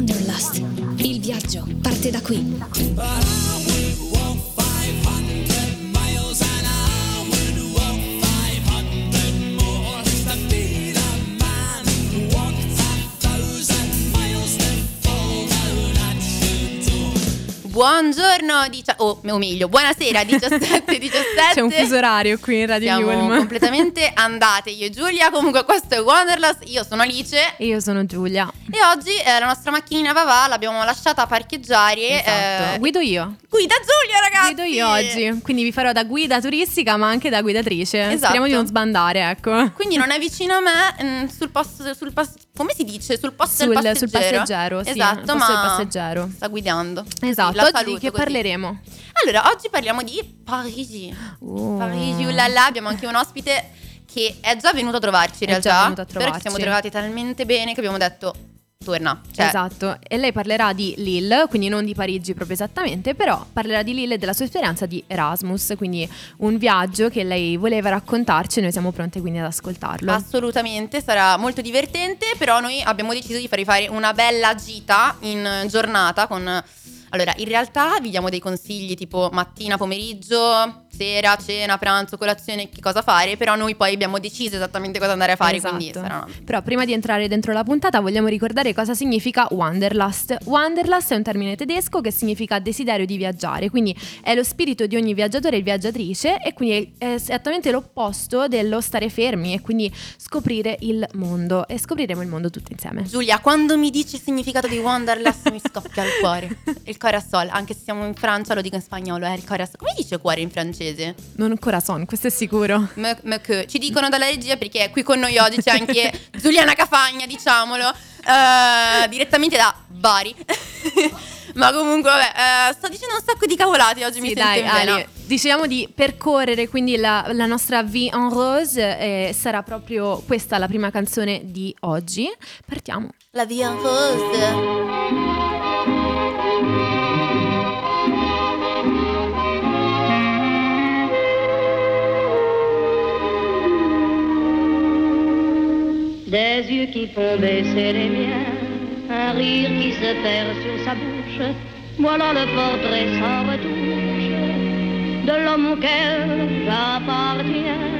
Wanderlust. Il viaggio parte da qui. Buongiorno, dicia- o o meglio, buonasera 17 17. C'è un fuso orario qui in Radio Siamo Yulm. completamente andate io e Giulia. Comunque questo è Wanderlust, io sono Alice E io sono Giulia. e oggi eh, la nostra macchinina va va l'abbiamo lasciata parcheggiare. Esatto. eh, Guido io. guida Giulia ragazzi! Guido io oggi. Quindi vi farò da guida turistica, ma anche da guidatrice. Esatto. Speriamo di non sbandare, ecco. Quindi non è vicino a me mm, sul posto, sul pas- come si dice? Sul posto Sul, del passeggero. sul passeggero, sì. Esatto, ma del passeggero. sta guidando. Esatto. Sì, la oggi saluto di che così. parleremo? Allora, oggi parliamo di Parigi. Oh. Parigi, ulala, abbiamo anche un ospite che è già venuto a trovarci in È già realtà. venuto a trovarci. siamo trovati talmente bene che abbiamo detto torna. Cioè, Esatto, e lei parlerà di Lille, quindi non di Parigi proprio esattamente, però parlerà di Lille e della sua esperienza di Erasmus, quindi un viaggio che lei voleva raccontarci e noi siamo pronte quindi ad ascoltarlo. Assolutamente, sarà molto divertente, però noi abbiamo deciso di farvi fare una bella gita in giornata con... Allora, in realtà vi diamo dei consigli tipo mattina, pomeriggio, sera, cena, pranzo, colazione, che cosa fare, però noi poi abbiamo deciso esattamente cosa andare a fare, Esatto. quindi sarà una Però prima di entrare dentro la puntata vogliamo ricordare cosa significa Wanderlust. Wanderlust è un termine tedesco che significa desiderio di viaggiare, quindi è lo spirito di ogni viaggiatore e viaggiatrice e quindi è esattamente l'opposto dello stare fermi e quindi scoprire il mondo e scopriremo il mondo tutti insieme. Giulia, quando mi dici il significato di Wanderlust mi scoppia il cuore. Il corazon, anche se siamo in Francia, lo dico in spagnolo, è il corazon. Come dice cuore in francese? Non corazon, questo è sicuro. Me, me. Ci dicono dalla regia perché qui con noi oggi c'è anche Giuliana Cafagna, diciamolo, eh, direttamente da Bari. Ma comunque, vabbè, eh, sto dicendo un sacco di cavolate oggi, mi Sì, sento dai, in vena. Ali, diciamo di percorrere quindi la, la nostra vie en rose e sarà proprio questa la prima canzone di oggi. Partiamo. La via en rose. Des yeux qui font baisser les miens, un rire qui se perd sur sa bouche. Voilà le portrait sans retouche de l'homme auquel j'appartiens.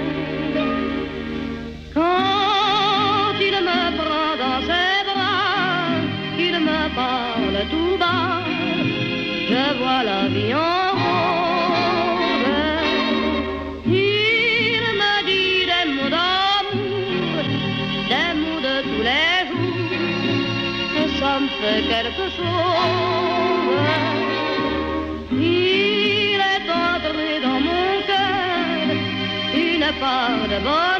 go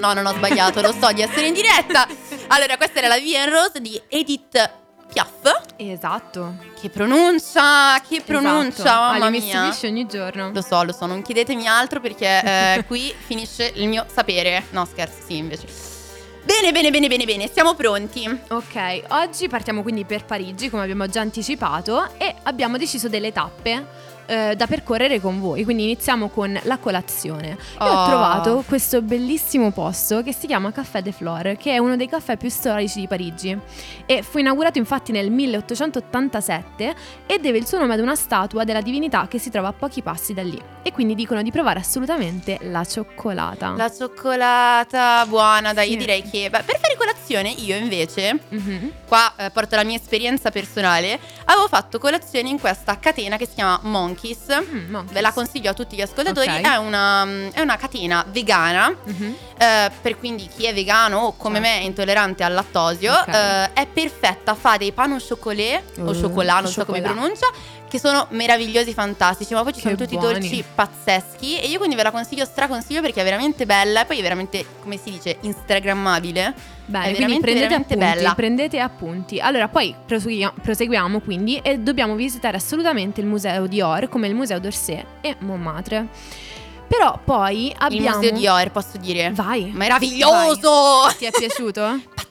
No, non ho sbagliato, lo so di essere in diretta. Allora, questa era la en rose di Edith Piaf. Esatto. Che pronuncia, che pronuncia, esatto. mamma li mia. mi ogni giorno. Lo so, lo so, non chiedetemi altro perché eh, qui finisce il mio sapere. No, scherzo, sì, invece. Bene, bene, bene, bene, bene, siamo pronti. Ok, oggi partiamo quindi per Parigi, come abbiamo già anticipato, e abbiamo deciso delle tappe eh, da percorrere con voi. Quindi iniziamo con la colazione. E ho Oh. trovato questo bellissimo posto che si chiama Café de Flore, che è uno dei caffè più storici di Parigi. E fu inaugurato infatti nel 1887 e deve il suo nome ad una statua della divinità che si trova a pochi passi da lì. E quindi dicono di provare assolutamente la cioccolata. La cioccolata buona, dai, Sì. io direi che beh, per fare colazione io invece, Mhm. qua eh, porto la mia esperienza personale, avevo fatto colazione in questa catena che si chiama Monkeys. Mm, Monkeys. Ve la consiglio a tutti gli ascoltatori, Ok. è, una, è una catena vegana Mhm. Eh, per quindi chi è vegano o come me è intollerante al lattosio, Ok. eh, è perfetta, fa dei pan au chocolat o Uh, chocolat, non so come pronuncia, che sono meravigliosi, fantastici, ma poi ci Che sono tutti buoni. i dolci pazzeschi e io quindi ve la consiglio, straconsiglio perché è veramente bella e poi è veramente, come si dice, instagrammabile. Bene, quindi veramente, prendete appunti, bella. prendete appunti. Allora, poi proseguia- proseguiamo quindi e dobbiamo visitare assolutamente il museo di Or, come il museo d'Orsay e Montmartre. Però poi abbiamo Il museo di Or, posso dire. Vai. Meraviglioso! Ti è piaciuto? Pazzesco.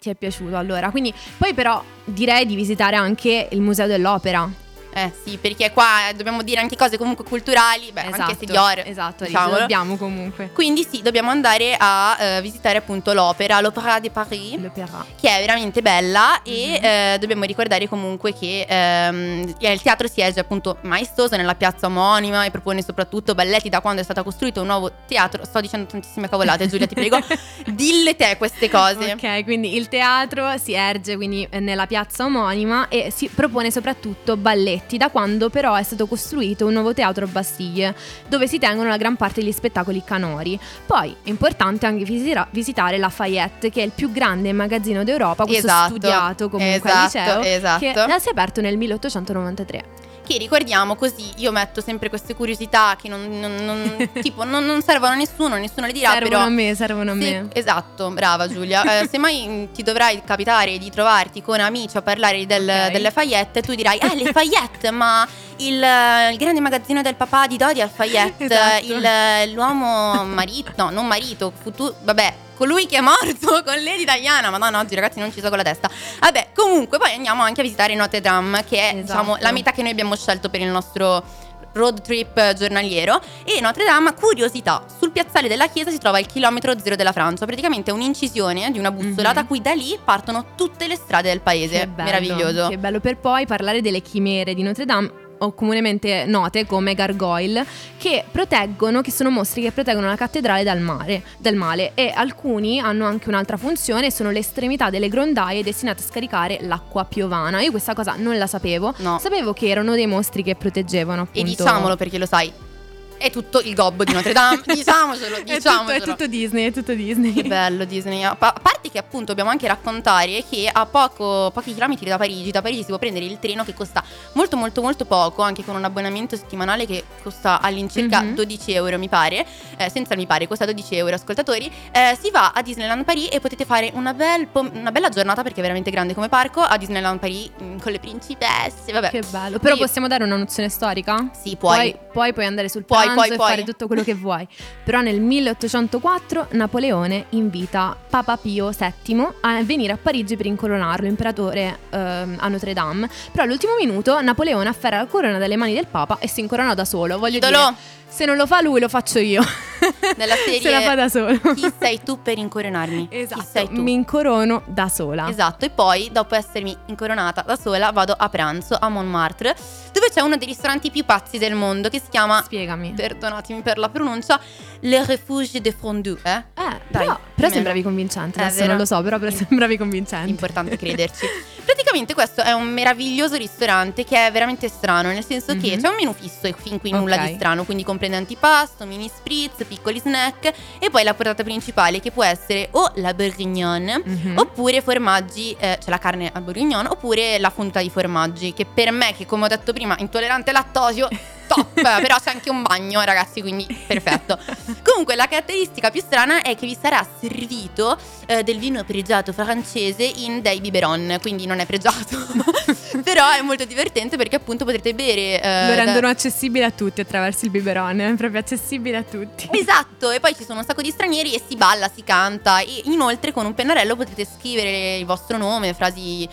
Ti è piaciuto allora. Quindi poi però direi di visitare anche il museo dell'opera. Eh sì, perché qua eh, dobbiamo dire anche cose comunque culturali, beh, anche se di Or. Esatto, diciamolo. dobbiamo comunque. Quindi sì, dobbiamo andare a eh, visitare appunto l'opera, l'Opéra de Paris, L'opera. che è veramente bella e Mhm. eh, dobbiamo ricordare comunque che eh, il teatro si erge appunto maestoso nella piazza omonima e propone soprattutto balletti da quando è stato costruito un nuovo teatro. Sto dicendo tantissime cavolate, Giulia, ti prego, dille te queste cose. Ok, quindi il teatro si erge quindi nella piazza omonima e si propone soprattutto balletti, da quando però è stato costruito un nuovo teatro Bastille, dove si tengono la gran parte degli spettacoli canori. Poi è importante anche visira- visitare Lafayette, che è il più grande magazzino d'Europa, questo Esatto, studiato comunque al esatto, liceo, esatto. che si è aperto nel 1893. Che ricordiamo così, io metto sempre queste curiosità che non, non- non- tipo, non, non servono a nessuno, nessuno le dirà, servono però... a me, servono a Se- me. esatto, brava Giulia. Eh, se mai ti dovrai capitare di trovarti con amici a parlare del, Ok. delle Fayette, tu dirai: Ah, le Fayette, ma il, eh, il grande magazzino del papà di Dodi al Fayette, Esatto. eh, l'uomo marito, no, non marito, futuro, vabbè. Colui che è morto con Lady Diana, ma no, no, oggi ragazzi non ci so con la testa. Vabbè, comunque poi andiamo anche a visitare Notre Dame, che è Esatto. diciamo la meta che noi abbiamo scelto per il nostro road trip giornaliero e Notre Dame, curiosità, sul piazzale della chiesa si trova il chilometro zero della Francia, praticamente un'incisione di una bussola Mhm. da cui da lì partono tutte le strade del paese. Che bello, Meraviglioso. Che bello per poi parlare delle chimere di Notre Dame o comunemente note come gargoyle che proteggono che sono mostri che proteggono la cattedrale dal mare dal male. E alcuni hanno anche un'altra funzione sono le estremità delle grondaie destinate a scaricare l'acqua piovana. Io questa cosa non la sapevo. No. sapevo che erano dei mostri che proteggevano E appunto. diciamolo perché lo sai, è tutto il gobbo di Notre Dame, diciamocelo, è tutto, diciamocelo. è tutto Disney è tutto Disney Che bello Disney. A pa- a parte che appunto dobbiamo anche raccontare che a poco, pochi chilometri da Parigi, da Parigi si può prendere il treno che costa molto molto molto poco, anche con un abbonamento settimanale che costa all'incirca Mhm. 12 euro mi pare, eh, senza mi pare, costa 12 euro ascoltatori, Eh, si va a Disneyland Paris e potete fare una, bel pom- una bella giornata perché è veramente grande come parco a Disneyland Paris mm, con le principesse, vabbè. che bello però Quindi- possiamo dare una nozione storica? Sì, puoi. Poi, poi puoi andare sul Puoi, pranzo puoi, e puoi. fare tutto quello che vuoi. Però nel 1804 Napoleone invita Papa Pio VII a venire a Parigi per incoronarlo, imperatore ehm, a Notre Dame. Però all'ultimo minuto Napoleone afferra la corona dalle mani del Papa e si incoronò da solo. Voglio Idolo. dire, se non lo fa lui lo faccio io. Nella serie Se la fa da solo. Chi sei tu per incoronarmi? Chi Esatto, sei tu? mi incorono da sola. Esatto, e poi dopo essermi incoronata da sola vado a pranzo a Montmartre, dove c'è uno dei ristoranti più pazzi del mondo che si chiama, Spiegami. perdonatemi per la pronuncia, Le Refuge de Fondue. Eh? Eh, Dai, però, però sembravi convincente. Eh, Adesso vero? non lo so, però, però sembravi convincente. Importante crederci. Praticamente questo è un meraviglioso ristorante che è veramente strano, nel senso che Mhm. c'è un menù fisso e fin qui nulla Ok. di strano, quindi comprende antipasto, mini spritz, piccoli snack e poi la portata principale che può essere o la bourguignon Mhm. oppure formaggi, eh, cioè la carne al bourguignon oppure la fonduta di formaggi che per me che come ho detto prima intollerante al lattosio top, però c'è anche un bagno, ragazzi, quindi perfetto. Comunque, la caratteristica più strana è che vi sarà servito eh, del vino pregiato francese in dei biberon, quindi non è pregiato, però è molto divertente perché appunto potrete bere... eh, Lo da- rendono accessibile a tutti attraverso il biberone, è proprio accessibile a tutti. Esatto, e poi ci sono un sacco di stranieri e si balla, si canta e inoltre con un pennarello potete scrivere il vostro nome, frasi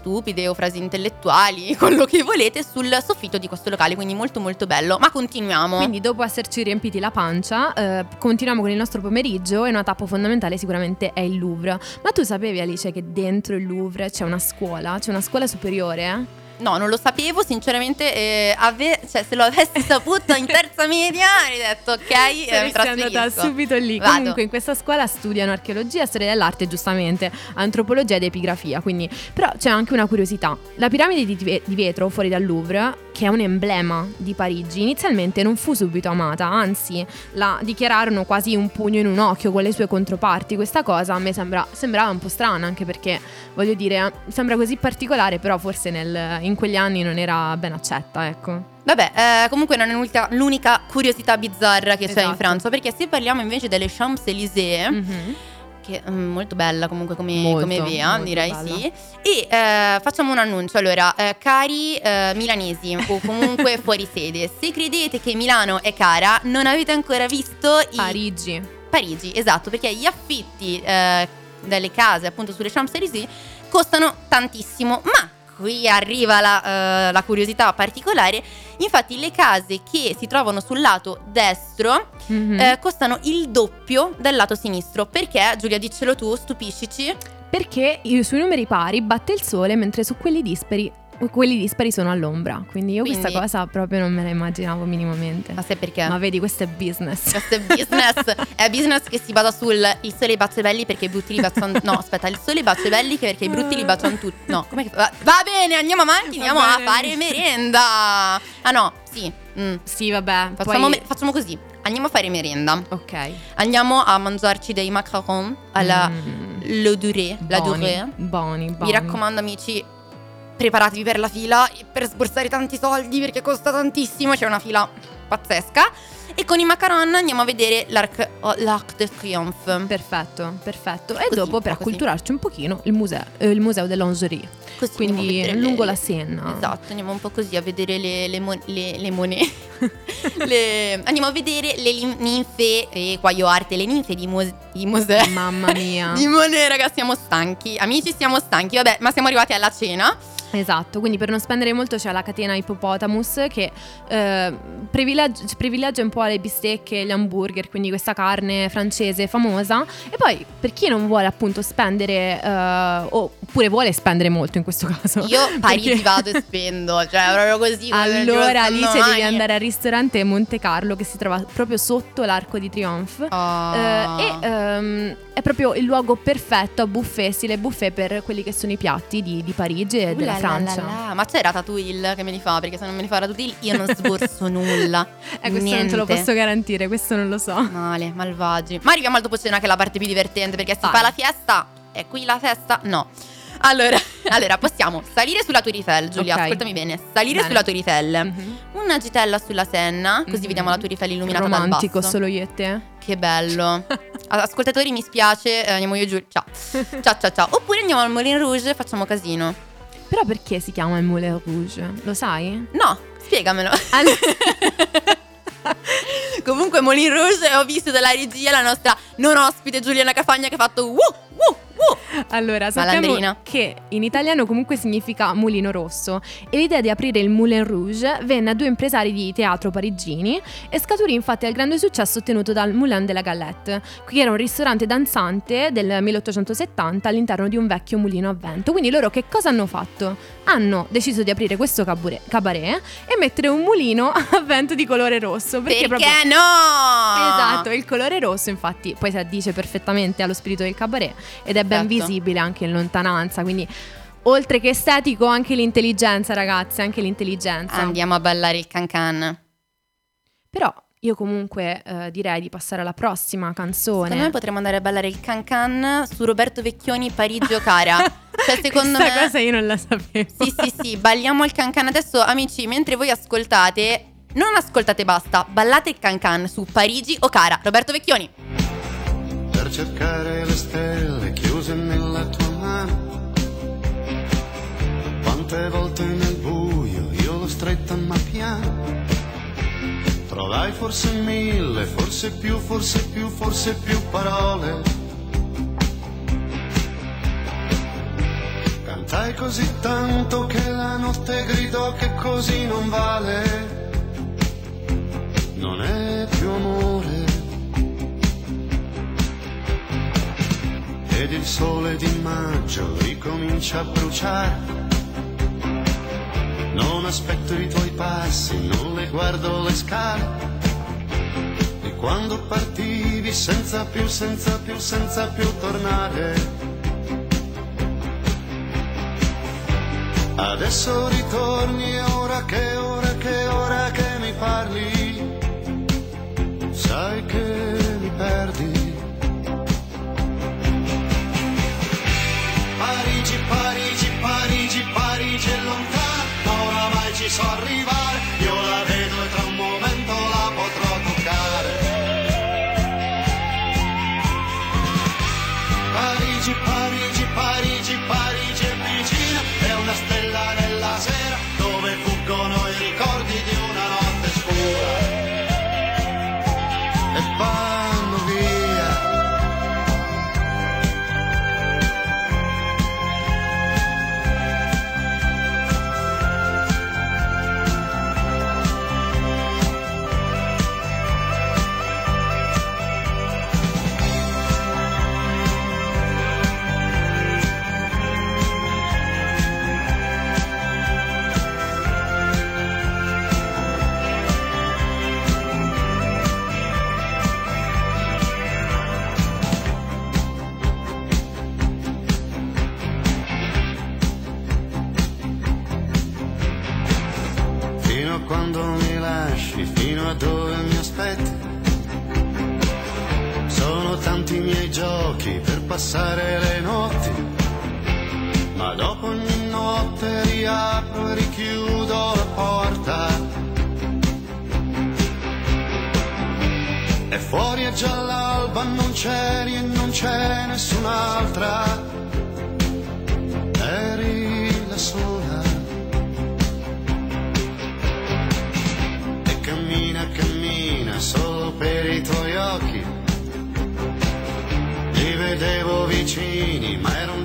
stupide o frasi intellettuali, quello che volete sul soffitto di questo locale, quindi molto molto bello. Ma continuiamo. Quindi dopo esserci riempiti la pancia, eh, continuiamo con il nostro pomeriggio e una tappa fondamentale sicuramente è il Louvre. Ma tu sapevi Alice che dentro il Louvre c'è una scuola, c'è una scuola superiore? No, non lo sapevo, sinceramente, eh, ave- cioè, se lo avessi saputo in terza media avrei detto ok, eh, mi Saresti andata trasferisco. subito lì. Vado. Comunque in questa scuola studiano archeologia, storia dell'arte, giustamente, antropologia ed epigrafia. Quindi, però c'è anche una curiosità. La piramide di, di vetro fuori dal Louvre, che è un emblema di Parigi, inizialmente non fu subito amata, anzi la dichiararono quasi un pugno in un occhio con le sue controparti. Questa cosa a me sembra, sembrava un po' strana, anche perché voglio dire, sembra così particolare, però forse nel- in quegli anni non era ben accetta, ecco. Vabbè, eh, comunque non è l'unica, l'unica curiosità bizzarra che c'è in Esatto. Francia, perché se parliamo invece delle Champs-Élysées, Mhm. che è mm, molto bella comunque come, Molto, come via, direi bella. sì. E eh, facciamo un annuncio, allora, eh, cari eh, milanesi o comunque fuori sede, se credete che Milano è cara, non avete ancora visto i Parigi. Parigi, esatto, perché gli affitti eh, delle case appunto sulle Champs-Élysées costano tantissimo, ma qui arriva la, eh, la curiosità particolare, infatti le case che si trovano sul lato destro Mhm. eh, costano il doppio del lato sinistro, perché Giulia diccelo tu, stupiscici, Perché io sui numeri pari batte il sole, mentre su quelli dispari, quelli dispari sono all'ombra. Quindi io questa Quindi- cosa proprio non me la immaginavo minimamente. ma sai perché? Ma vedi, questo è business. Questo è business, è business che si basa sul il sole bacia i belli perché i brutti li baciano. No, aspetta, il sole bacia i belli perché i brutti li baciano tutti. No, com'è che va, va bene, andiamo avanti, Va andiamo a fare merenda. Ah no, sì. mm. Sì, vabbè. Facciamo, poi- me- facciamo così. Andiamo a fare merenda. Ok. Andiamo a mangiarci dei macaron alla Mm. Le Durée, la Durée. Buoni, buoni. Mi raccomando amici, preparatevi per la fila per sborsare tanti soldi perché costa tantissimo, c'è una fila pazzesca. E con i macaron andiamo a vedere l'Arc, oh, l'Arc de Triomphe. Perfetto, perfetto. E Così, dopo, per acculturarci un pochino, il museo, eh, il museo de lingerie. Così Quindi lungo le- la Senna. Esatto, andiamo un po' così a vedere le, le, mon- le, le monete. Le- andiamo a vedere le ninfe, e qua io arte, le ninfe di, Mos- di Mosè. Mamma mia. Di Monet, raga, siamo stanchi. Amici, siamo stanchi. Vabbè, ma siamo arrivati alla cena. Esatto, quindi per non spendere molto c'è la catena Hippopotamus che eh, privilegia, privilegia un po' le bistecche, gli hamburger, quindi questa carne francese famosa. E poi per chi non vuole appunto spendere, eh, oppure vuole spendere molto in questo caso. Io Parigi perché- vado e spendo, cioè proprio così. Allora Alice stanno devi mai. andare al ristorante Monte Carlo che si trova proprio sotto l'Arco di Triomphe. Ah. Eh, e ehm, è proprio il luogo perfetto a buffet, stile buffet per quelli che sono i piatti di, di Parigi e della là Francia. là là. Ma c'è Ratatouille che me li fa? Perché se non me li fa Ratatouille io non sborso nulla. Eh, questo non te lo Niente. posso garantire, questo non lo so. Male, malvagi. Ma arriviamo al dopo cena che è la parte più divertente perché si Vai. fa la fiesta. E qui la festa? No. Allora, allora, possiamo salire sulla Tour Eiffel, Giulia, Ok. ascoltami bene. Salire Bene. sulla Tour Eiffel. Mhm. Una gitella sulla Senna, così Mhm. vediamo la Tour Eiffel illuminata Romantico, dal basso. solo io e te. Che bello. Ascoltatori, mi spiace, eh, andiamo io giù. Ciao. Ciao, ciao, ciao. Oppure andiamo al Moulin Rouge e facciamo casino. Però perché si chiama il Moulin Rouge? Lo sai? No, spiegamelo. All- Comunque, Moulin Rouge, ho visto dalla regia la nostra non ospite Giuliana Cafagna che ha fatto uh, uh, allora, sappiamo Malandrina. che in italiano comunque significa mulino rosso e l'idea di aprire il Moulin Rouge venne a due impresari di teatro parigini e scaturì infatti al grande successo ottenuto dal Moulin de la Galette, che era un ristorante danzante del 1870 all'interno di un vecchio mulino a vento. Quindi loro che cosa hanno fatto? Hanno deciso di aprire questo cabaret e mettere un mulino a vento di colore rosso. Perché, Perché, proprio no? Esatto, il colore rosso infatti poi si addice perfettamente allo spirito del cabaret ed è ben visibile anche in lontananza, quindi oltre che estetico anche l'intelligenza ragazzi, anche l'intelligenza. Andiamo a ballare il cancan. Però io comunque eh, direi di passare alla prossima canzone. Secondo me potremmo andare a ballare il cancan su Roberto Vecchioni Parigi o Cara. Cioè, secondo Questa me. cosa io non la sapevo. Sì, sì, sì, balliamo il cancan. Adesso, amici, mentre voi ascoltate, Non ascoltate basta, ballate il can can su Parigi o Cara. Roberto Vecchioni. Per cercare le stelle chiuse nella tua mano. Quante volte nel buio io l'ho stretta ma piano. Trovai forse mille, forse più, forse più, forse più parole. Cantai così tanto che la notte gridò che così non vale. Non è più amore. Ed il sole di maggio ricomincia a bruciare. Non aspetto i tuoi passi, non le guardo le scale. E quando partivi senza più, senza più, senza più tornare. Adesso ritorni ora che, ora che, ora che mi parli. sorriba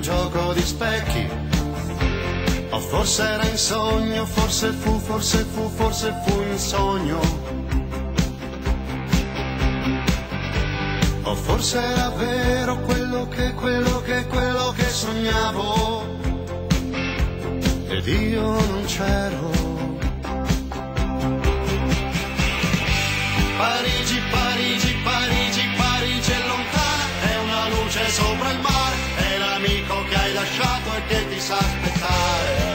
gioco di specchi. O forse era in sogno, forse fu, forse fu, forse fu in sogno. O forse era vero quello che, quello che, quello che sognavo. Ed io non c'ero. Parigi, Parigi, Parigi, Parigi è una luce sopra il mare, è l'amico che hai lasciato e che ti sa aspettare.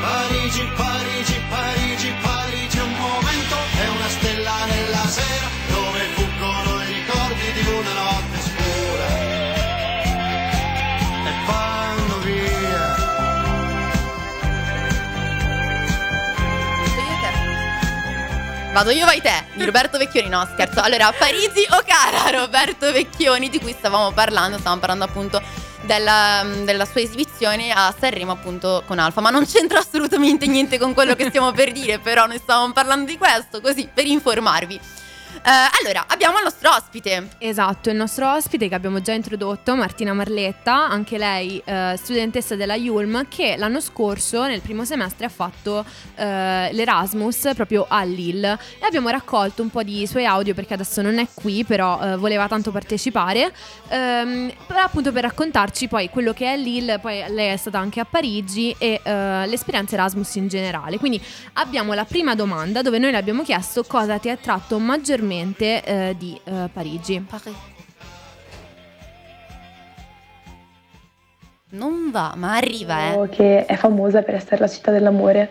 Parigi, Parigi, Vado io, vai te, di Roberto Vecchioni, no scherzo. Allora, Parigi o cara Roberto Vecchioni, di cui stavamo parlando, stavamo parlando appunto della, della sua esibizione a Sanremo appunto con Alfa, ma non c'entra assolutamente niente con quello che stiamo per dire, però noi stavamo parlando di questo, così per informarvi. Eh, allora, abbiamo il nostro ospite. Esatto, il nostro ospite che abbiamo già introdotto, Martina Marletta, anche lei eh, studentessa della Yulm, che l'anno scorso, nel primo semestre, ha fatto eh, l'Erasmus proprio a Lille e abbiamo raccolto un po' di suoi audio perché adesso non è qui, però voleva tanto partecipare, ehm, appunto per raccontarci poi quello che è Lille, poi lei è stata anche a Parigi e eh, l'esperienza Erasmus in generale. Quindi abbiamo la prima domanda dove noi le abbiamo chiesto cosa ti ha attratto maggiormente eh, di eh, Parigi. Non va, ma arriva, eh. che è famosa per essere la città dell'amore.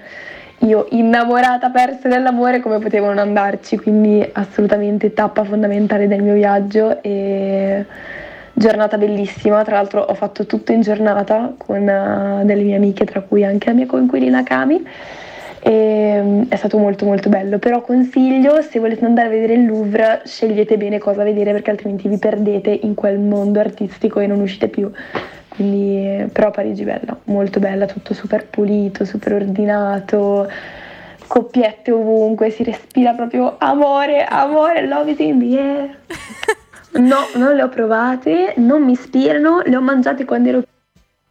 Io innamorata persa dell'amore come potevo non andarci, quindi assolutamente tappa fondamentale del mio viaggio e Giornata bellissima, tra l'altro ho fatto tutto in giornata con eh, delle mie amiche, tra cui anche la mia coinquilina Cami. E, mm, è stato molto molto bello, però consiglio se volete andare a vedere il Louvre scegliete bene cosa vedere perché altrimenti vi perdete in quel mondo artistico e non uscite più. Quindi, però Parigi bella, molto bella, tutto super pulito, super ordinato, coppiette ovunque, si respira proprio amore, amore, love is in the air. No, non le ho provate, non mi ispirano, le ho mangiate quando ero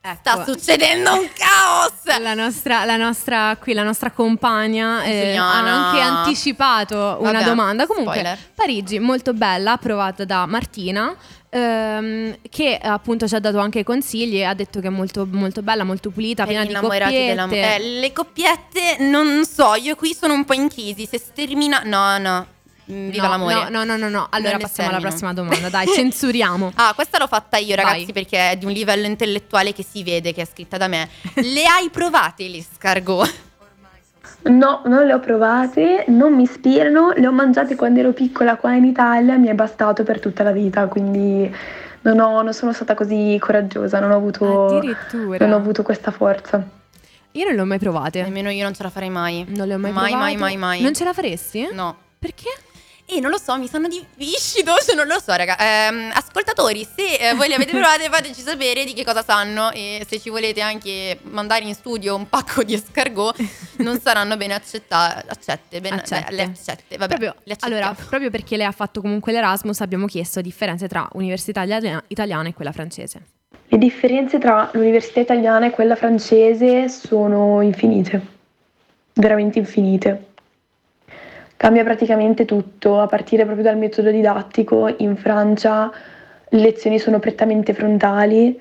Sta succedendo un caos! La nostra, la nostra, qui, la nostra compagna eh, ha anche anticipato una Vabbè, domanda. Comunque, spoiler. Parigi, molto bella, approvata da Martina. ehm, che appunto ci ha dato anche consigli e ha detto che è molto, molto bella, molto pulita, piena di coppiette. della eh, le coppiette, non so, io qui sono un po' in crisi. Se stermina. No, no. Mm, Viva no, l'amore. No, no, no, no. Allora Non passiamo alla prossima domanda, dai, censuriamo. Ah, questa l'ho fatta io, ragazzi, Vai. perché è di un livello intellettuale che si vede, che è scritta da me. Le hai provate le escargot? No, non le ho provate, non mi ispirano, le ho mangiate quando ero piccola qua in Italia, mi è bastato per tutta la vita, quindi non, ho- non sono stata così coraggiosa, non ho avuto, Addirittura. non ho avuto questa forza. Io non le ho mai provate. Nemmeno io non ce la farei mai. Non le ho mai, mai, provate. mai, mai, mai. Non ce la faresti? No. Perché? E non lo so, mi sanno di viscido, cioè non lo so, raga. Ehm, ascoltatori, se eh, voi le avete provate, fateci sapere di che cosa sanno e se ci volete anche mandare in studio un pacco di escargot, non saranno bene accetta- accette. Ben, Accette. beh, le accette, vabbè. Proprio, le allora, proprio perché lei ha fatto comunque l'Erasmus, abbiamo chiesto differenze tra università italia- italiana e quella francese. Le differenze tra l'università italiana e quella francese sono infinite, veramente infinite. Cambia praticamente tutto, a partire proprio dal metodo didattico. In Francia le lezioni sono prettamente frontali,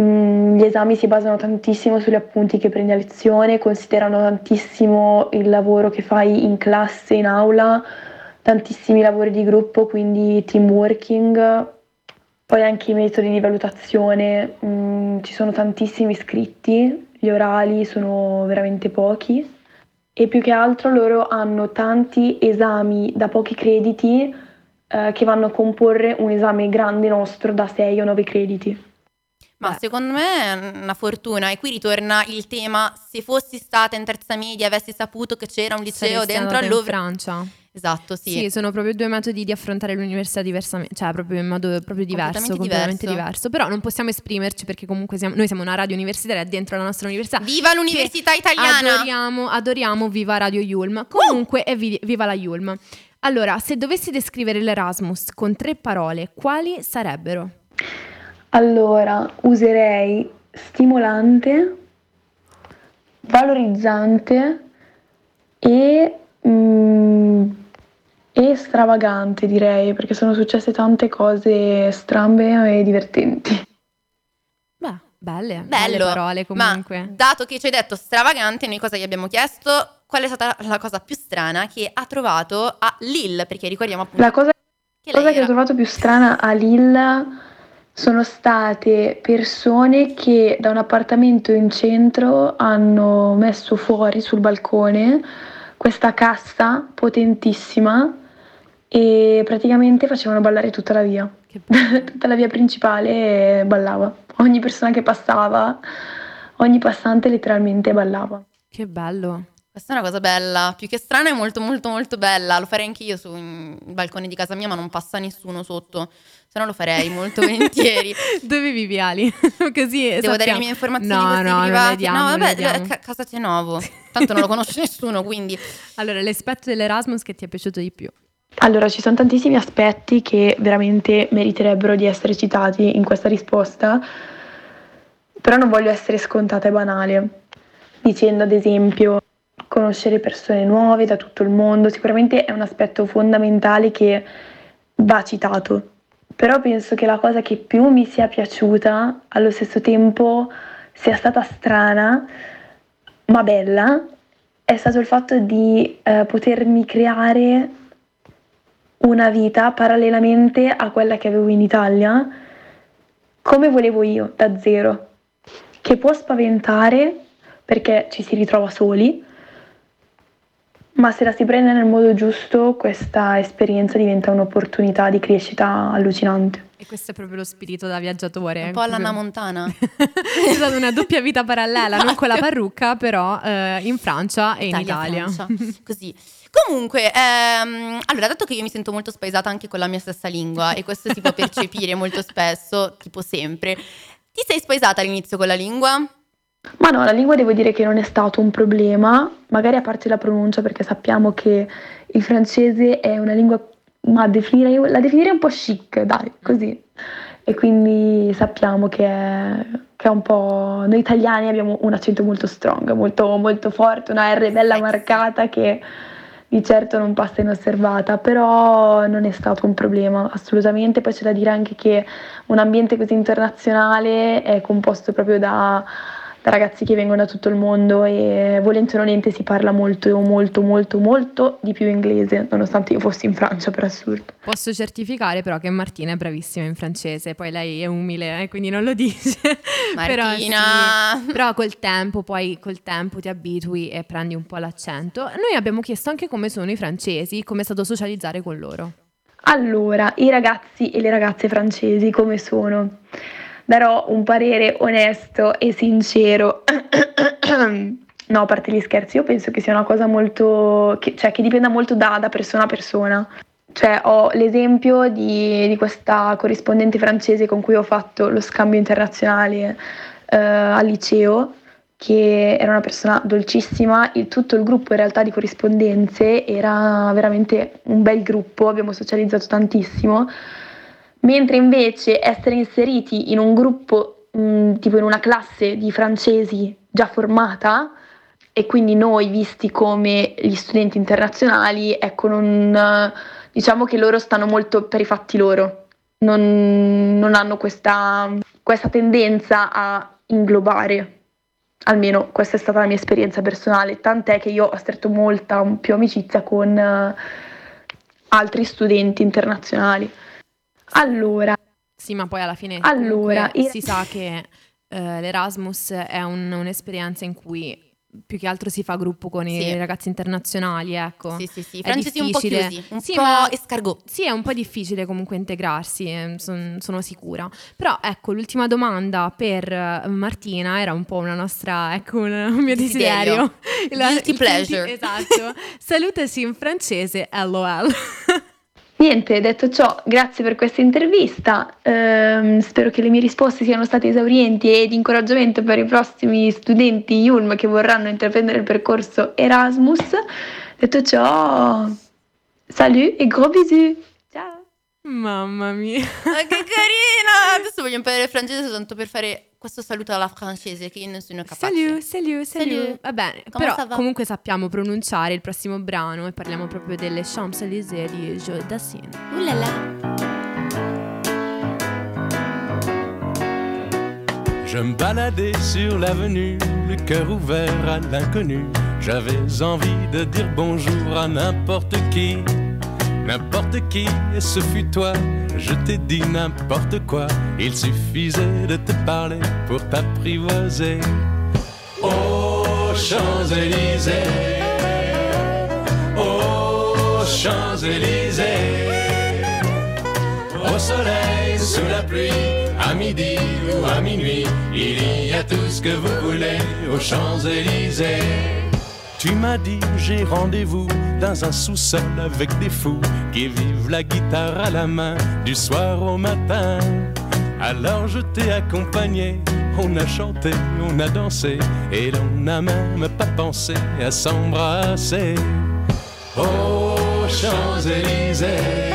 mm, gli esami si basano tantissimo sugli appunti che prendi a lezione, considerano tantissimo il lavoro che fai in classe, in aula, tantissimi lavori di gruppo, quindi team working, poi anche i metodi di valutazione, mm, ci sono tantissimi iscritti, gli orali sono veramente pochi e più che altro loro hanno tanti esami da pochi crediti eh, che vanno a comporre un esame grande nostro da 6 o 9 crediti. Ma Beh. secondo me è una fortuna e qui ritorna il tema se fossi stata in terza media e avessi saputo che c'era un liceo Saresti dentro andata al in. Francia. Esatto, sì. Sì. sono proprio due metodi di affrontare l'università diversamente, cioè proprio in modo proprio diverso, Completamente completamente diverso. diverso. Però non possiamo esprimerci perché comunque siamo, noi siamo una radio universitaria dentro la nostra università. Viva l'università italiana! Adoriamo, adoriamo Viva Radio Yulm. Comunque, e vi- viva la Yulm. Allora, se dovessi descrivere l'Erasmus con tre parole, quali sarebbero? Allora, userei stimolante, valorizzante e, mm, e stravagante, direi, perché sono successe tante cose strambe e divertenti. Beh, belle, belle Bello, parole comunque. Ma dato che ci hai detto stravagante, noi cosa gli abbiamo chiesto? Qual è stata la cosa più strana che ha trovato a Lille? Perché ricordiamo appunto La cosa che cosa che ho trovato più strana a Lille sono state persone che da un appartamento in centro hanno messo fuori sul balcone questa cassa potentissima e praticamente facevano ballare tutta la via. Tutta la via principale ballava. Ogni persona che passava, ogni passante letteralmente ballava. Che bello. Questa è una cosa bella, più che strana è molto molto molto bella, lo farei anche io sul balcone di casa mia ma non passa nessuno sotto, se no lo farei molto volentieri. Dove vivi Ali? Così Devo dare sappiamo. le mie informazioni no, no, le diamo, no, vabbè, diamo. eh, ca- casa nuovo. Tanto non lo conosce nessuno, quindi Allora, l'aspetto dell'Erasmus che ti è piaciuto di più? Allora, ci sono tantissimi aspetti che veramente meriterebbero di essere citati in questa risposta, però non voglio essere scontata e banale, dicendo ad esempio conoscere persone nuove da tutto il mondo, sicuramente è un aspetto fondamentale che va citato, però penso che la cosa che più mi sia piaciuta, allo stesso tempo sia stata strana, ma bella, è stato il fatto di eh, potermi creare una vita parallelamente a quella che avevo in Italia, come volevo io, da zero, che può spaventare perché ci si ritrova soli, ma se la si prende nel modo giusto, questa esperienza diventa un'opportunità di crescita allucinante. E questo è proprio lo spirito da viaggiatore. Un po' alla Proprio- Montana. è stata una doppia vita parallela, non con la parrucca, però eh, in Francia e in Italia. Francia. Così. Comunque, ehm, allora, dato che io mi sento molto spaesata anche con la mia stessa lingua, e questo si può percepire molto spesso, tipo sempre, ti sei spaesata all'inizio con la lingua? Ma no, la lingua devo dire che non è stato un problema, magari a parte la pronuncia, perché sappiamo che il francese è una lingua, ma definire, la definirei un po' chic, dai, così. E quindi sappiamo che è, che è un po'... Noi italiani abbiamo un accento molto strong, molto, molto forte, una R bella marcata che di certo non passa inosservata, però non è stato un problema assolutamente. Poi c'è da dire anche che un ambiente così internazionale è composto proprio da, da ragazzi che vengono da tutto il mondo e volente o nolente si parla molto, molto, molto, molto di più inglese, nonostante io fossi in Francia per assurdo. Posso certificare però che Martina è bravissima in francese, poi lei è umile, eh, quindi non lo dice. però, Martina. sì, però col tempo, poi col tempo ti abitui e prendi un po' l'accento. Noi abbiamo chiesto anche come sono i francesi, come è stato socializzare con loro. Allora, i ragazzi e le ragazze francesi come sono? Darò un parere onesto e sincero. No, a parte gli scherzi, io penso che sia una cosa molto, che, cioè che dipenda molto da, da persona a persona. Cioè ho l'esempio di, di questa corrispondente francese con cui ho fatto lo scambio internazionale eh, al liceo, che era una persona dolcissima, il- tutto il gruppo in realtà di corrispondenze era veramente un bel gruppo, abbiamo socializzato tantissimo, mentre invece essere inseriti in un gruppo, mh, tipo in una classe di francesi già formata, e quindi noi visti come gli studenti internazionali, ecco, non, diciamo che loro stanno molto per i fatti loro, non, non hanno questa, questa tendenza a inglobare. Almeno questa è stata la mia esperienza personale, tant'è che io ho stretto molta più amicizia con eh, altri studenti internazionali. Allora, Sì, ma poi alla fine Allora, comunque io- si sa che eh, l'Erasmus è un- un'esperienza in cui più che altro si fa gruppo con i Sì. ragazzi internazionali, ecco. Sì, sì, sì. I È francesi un po' difficile. chiusi, un Sì, po' ma- escargot. Sì, è un po' difficile comunque integrarsi, eh, son- sono sicura. Però ecco, l'ultima domanda per eh, Martina era un po' una nostra, ecco, un, un mio Desiderio. desiderio. Guilty il pleasure. esatto. Salutaci in francese, LOL. Niente, detto ciò, grazie per questa intervista. Ehm, spero che le mie risposte siano state esaurienti e di incoraggiamento per i prossimi studenti IULM che vorranno intraprendere il percorso Erasmus. Detto ciò, salut e gros bisous. Ciao. Mamma mia. Ma che carina! Adesso voglio imparare il francese soltanto per fare questo saluto alla francese che io non sono capace. Salut, salut, salut. Salut. Va bene, Come però comunque sappiamo pronunciare il prossimo brano e parliamo proprio delle Champs-Élysées di Joe Dassin. Là là. Je me baladais sur l'avenue, le cœur ouvert à l'inconnu. J'avais envie de dire bonjour à n'importe qui, n'importe qui, ce fut toi. Je t'ai dit n'importe quoi, il suffisait de te parler pour t'apprivoiser. Aux Champs-Élysées, aux Champs-Élysées. Au soleil, sous la pluie, à midi ou à minuit, il y a tout ce que vous voulez aux Champs-Élysées. Tu m'as dit j'ai rendez-vous dans un sous-sol avec des fous qui vivent la guitare à la main du soir au matin. Alors je t'ai accompagné, on a chanté, on a dansé et l'on n'a même pas pensé à s'embrasser. Aux Champs-Élysées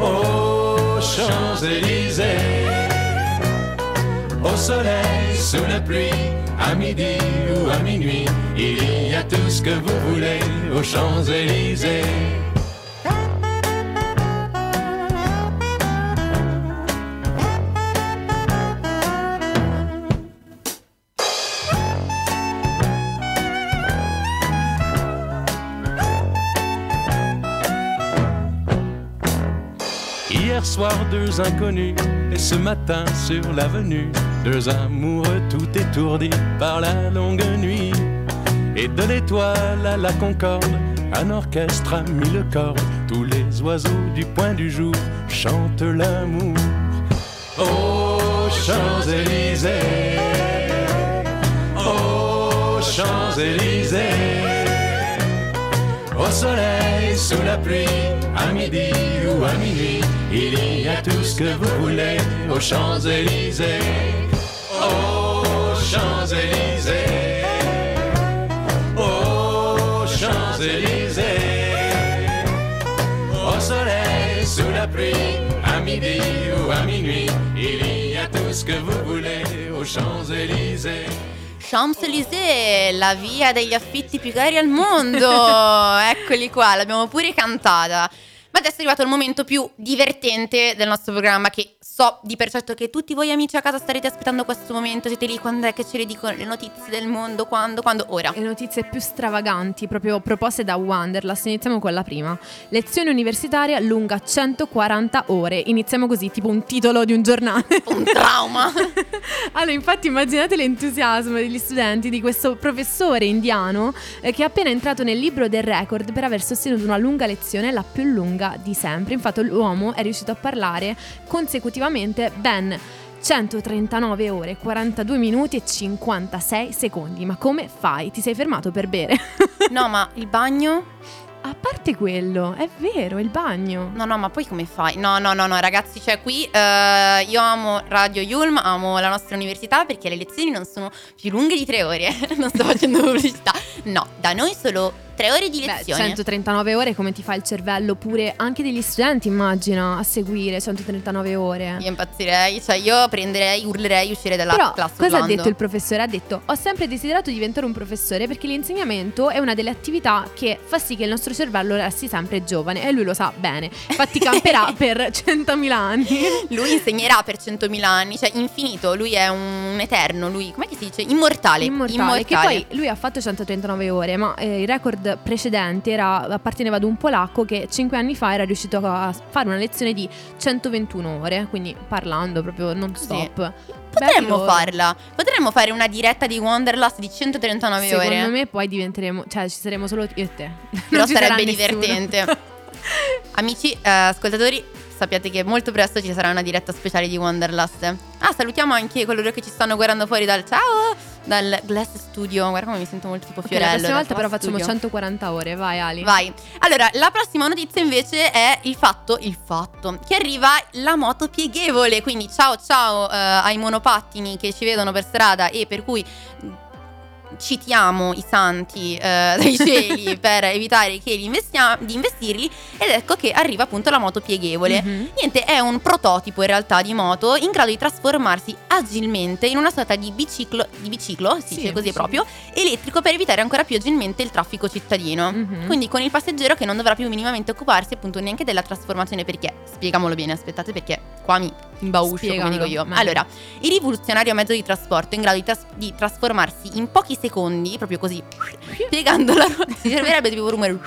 aux Champs-Élysées. Au soleil, sous la pluie, à midi ou à minuit, il y a tout ce que vous voulez aux Champs-Élysées. Hier soir, deux inconnus, et ce matin sur l'avenue, deux amoureux tout étourdis par la longue nuit. Et de l'étoile à la concorde, Un orchestre a mis le corps, tous les oiseaux du point du jour chantent l'amour. Aux Champs-Élysées, aux Champs-Élysées, au soleil, sous la pluie, à midi ou à minuit, il y a tout ce que vous voulez aux Champs-Élysées. Champs-Élysées, aux Champs-Élysées, au soleil, sous la pluie, à midi ou à minuit, il y a tout ce que vous voulez aux Champs-Élysées. Champs-Élysées, la via degli affitti più cari al mondo. Eccoli qua, l'abbiamo pure cantata. Ma adesso è arrivato il momento più divertente del nostro programma che so di per certo che tutti voi amici a casa starete aspettando questo momento, siete lì quando è che ce le dicono le notizie del mondo, quando, quando, ora. Le notizie più stravaganti, proprio proposte da Wanderlust. Iniziamo con la prima. Lezione universitaria lunga 140 ore. Iniziamo così, tipo un titolo di un giornale. Un trauma. Allora, infatti, immaginate l'entusiasmo degli studenti di questo professore indiano eh, che è appena entrato nel libro del record per aver sostenuto una lunga lezione, la più lunga di sempre. Infatti, l'uomo è riuscito a parlare consecutivamente ben 139 ore, 42 minuti e 56 secondi. Ma come fai? Ti sei fermato per bere? No, ma il bagno? a parte quello, è vero, il bagno. No, no, ma poi come fai? No, no, no, no, ragazzi, cioè qui eh, io amo Radio Yulm, amo la nostra università perché le lezioni non sono più lunghe di tre ore. non sto facendo pubblicità. No, da noi solo tre ore di Beh, lezione. 139 ore come ti fa il cervello pure anche degli studenti immagina a seguire 139 ore. Io impazzirei, cioè io prenderei, urlerei, uscire dalla Però classe cosa ha urlando. detto il professore? Ha detto ho sempre desiderato diventare un professore perché l'insegnamento è una delle attività che fa sì che il nostro cervello resti sempre giovane e lui lo sa bene. Infatti camperà per 100.000 anni. Lui insegnerà per 100.000 anni, cioè infinito, lui è un eterno, lui, com'è che si dice? Immortale. Immortale, che poi lui ha fatto 139 ore, ma eh, il record precedente era, apparteneva ad un polacco che 5 anni fa era riuscito a fare una lezione di 121 ore, quindi parlando proprio non stop. Potremmo Bello. farla. Potremmo fare una diretta di Wanderlust di 139 Secondo ore. me poi diventeremo, cioè ci saremo solo io e te. Però sarebbe divertente. Amici, eh, ascoltatori, sappiate che molto presto ci sarà una diretta speciale di Wanderlust. Ah, salutiamo anche coloro che ci stanno guardando fuori dal ciao, dal Glass Studio. Guarda come mi sento molto tipo Ok, Fiorello. la prossima volta però facciamo Studio. 140 ore, vai Ali. Vai. Allora, la prossima notizia invece è il fatto, il fatto, che arriva la moto pieghevole. Quindi ciao ciao eh, ai monopattini che ci vedono per strada e per cui citiamo i santi eh, dai cieli per evitare che li investia- di investirli ed ecco che arriva appunto la moto pieghevole. Mhm. Niente, è un prototipo in realtà di moto in grado di trasformarsi agilmente in una sorta di biciclo, di biciclo, si Sì, dice così sì. proprio, elettrico per evitare ancora più agilmente il traffico cittadino. Mhm. Quindi con il passeggero che non dovrà più minimamente occuparsi appunto neanche della trasformazione perché, spiegamolo bene, aspettate perché qua mi imbauscio come dico io. meglio. Allora, il rivoluzionario mezzo di trasporto in grado di, tras- di trasformarsi in pochi secondi, proprio così, piegando la ruota, si servirebbe tipo rumore,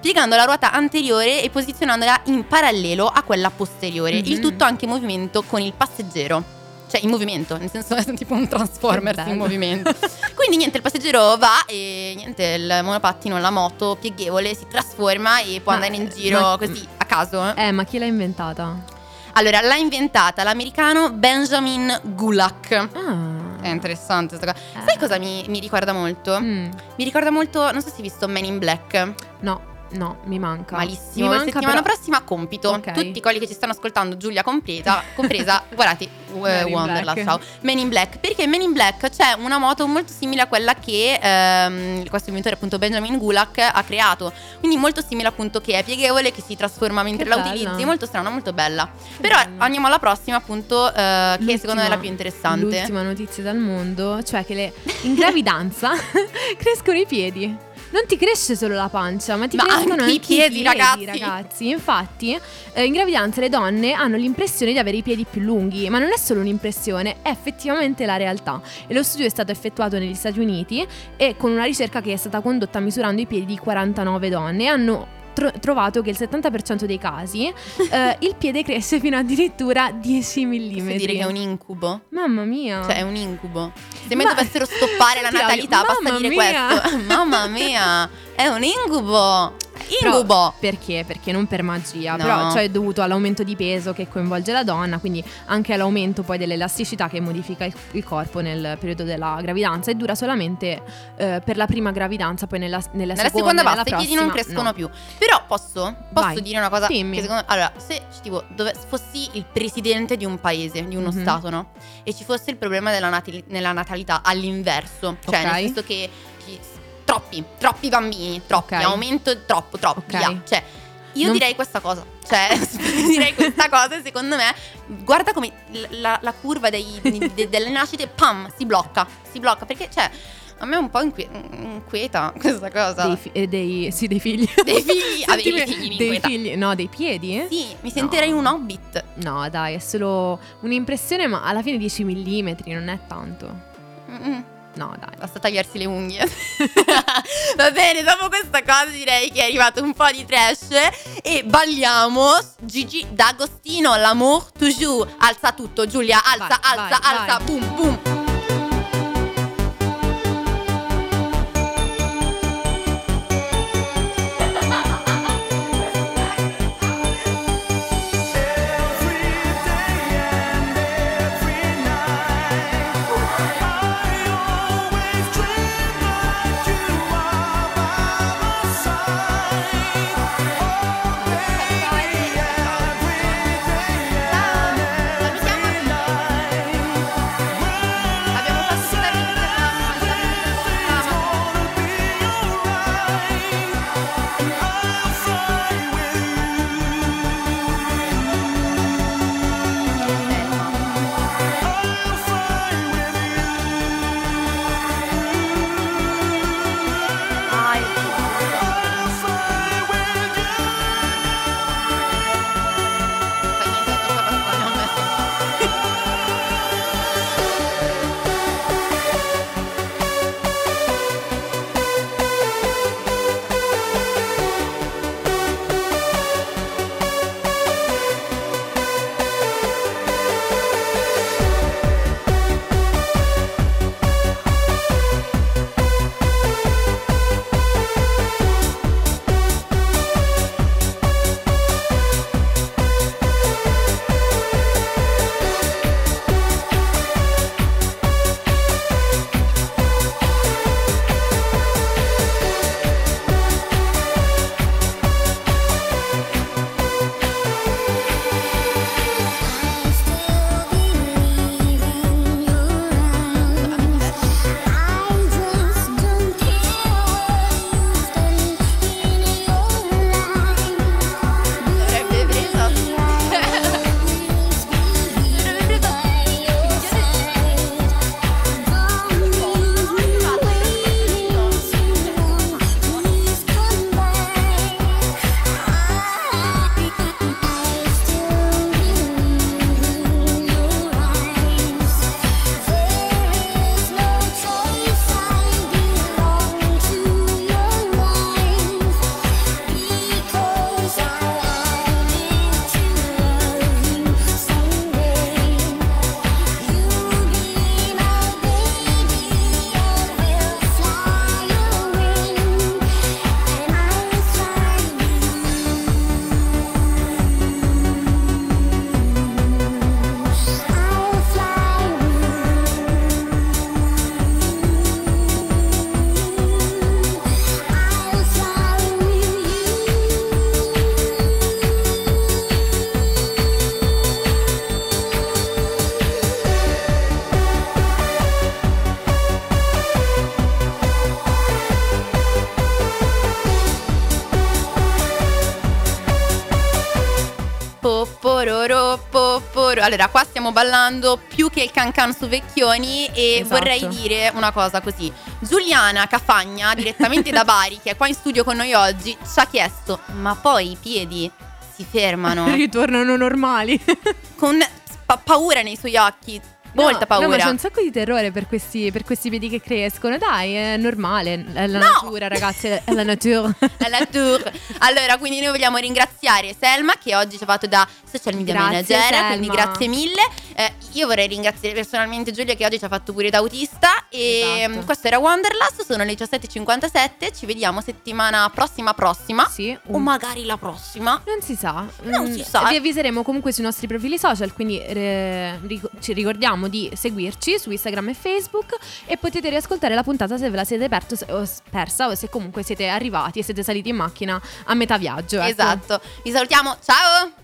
piegando la ruota anteriore e posizionandola in parallelo a quella posteriore, il Mhm. tutto anche in movimento con il passeggero. Cioè in movimento, nel senso è tipo un Transformers in movimento. Quindi niente, il passeggero va e niente, il monopattino, la moto pieghevole si trasforma e può Ma- andare in giro ma- così a caso. Eh, ma chi l'ha inventata? Allora, l'ha inventata l'americano Benjamin Gulak. Ah. È interessante questa cosa. Eh. Sai cosa mi, mi ricorda molto? Mm, Mi ricorda molto, non so se hai visto Men in Black. no, no, mi manca. Malissimo. Mi La manca settimana però- prossima compito. Ok. Tutti quelli che ci stanno ascoltando, Giulia compresa, compresa guardate uh, in Wonderland, ciao. Men in Black. Perché Men in Black c'è una moto molto simile a quella che ehm, questo inventore appunto Benjamin Gulak ha creato. Quindi molto simile appunto che è pieghevole, che si trasforma mentre Che la bella. utilizzi. Molto strana, molto bella. Che Però bello. andiamo alla prossima appunto eh, che L'ultima- secondo me è la più interessante. L'ultima notizia dal mondo, cioè che le, in gravidanza crescono i piedi. Non ti cresce solo la pancia, ma ti Ma crescono anche i piedi, ragazzi. ragazzi. Infatti, eh, in gravidanza le donne hanno l'impressione di avere i piedi più lunghi, ma non è solo un'impressione, è effettivamente la realtà. E lo studio è stato effettuato negli Stati Uniti e con una ricerca che è stata condotta misurando i piedi di 49 donne hanno tro- trovato che il 70% dei casi eh, il piede cresce fino addirittura 10 mm. Posso dire che è un incubo? Mamma mia. Cioè è un incubo. Se mai Ma- dovessero stoppare la natalità, basta dire mia. questo. Mamma mia, è un incubo. Incubo. perché? Perché non per magia, No. però ciò è dovuto all'aumento di peso che coinvolge la donna, quindi anche all'aumento poi dell'elasticità che modifica il, il corpo nel periodo della gravidanza e dura solamente eh, per la prima gravidanza, poi nella, nella, Nella seconda nella basta, i piedi non prossima, crescono no. più. Però posso, posso Vai. dire una cosa Dimmi. che secondo me allora, se tipo dove fossi il presidente di un paese, di uno Mhm. stato, no? E ci fosse il problema della nella natalità all'inverso, cioè Ok. nel senso che troppi, troppi bambini, troppi, Ok. aumento troppo, troppo, Ok. via. Cioè, io Non- direi questa cosa, cioè direi questa cosa secondo me guarda come la, la curva dei- de- delle nascite pam si blocca, si blocca perché cioè a me un po' inquieta questa cosa. Dei, fi- eh, dei- sì, dei figli. Dei figli, ah, dei figli dei figli, no, dei piedi? Sì, mi sentirei No. un hobbit. No, dai, è solo un'impressione, ma alla fine 10 mm non è tanto. Mm, No, dai. Basta tagliarsi le unghie. Va bene, dopo questa cosa direi che è arrivato un po' di trash e balliamo Gigi D'Agostino, l'amour toujours. Alza tutto, Giulia, alza, Vai, alza, vai, alza, vai. boom, boom. Poporo. Allora, qua stiamo ballando più che il cancan su Vecchioni e Esatto. vorrei dire una cosa così. Giuliana Cafagna, direttamente da Bari, che è qua in studio con noi oggi, ci ha chiesto, ma poi i piedi si fermano? Ritornano normali. con pa- paura nei suoi occhi. Molta No, paura. No, ma c'è un sacco di terrore per questi, per questi piedi che crescono. Dai, è normale. È la No! natura, ragazzi. È la natura. alla tour. Allora, quindi noi vogliamo ringraziare Selma che oggi ci ha fatto da social media Grazie, manager, quindi Selma. grazie mille. Eh, io vorrei ringraziare personalmente Giulia che oggi ci ha fatto pure da autista e Esatto. mm, questo era Wanderlust, sono le 17:57, ci vediamo settimana prossima prossima Sì. o magari la prossima. Non si sa. Non Mm, si sa. Vi avviseremo comunque sui nostri profili social, quindi eh, ric- ci ricordiamo di seguirci su Instagram e Facebook e potete riascoltare la puntata se ve la siete persa o se comunque siete arrivati e siete saliti in macchina a metà viaggio. ecco. Esatto. Vi salutiamo. Ciao!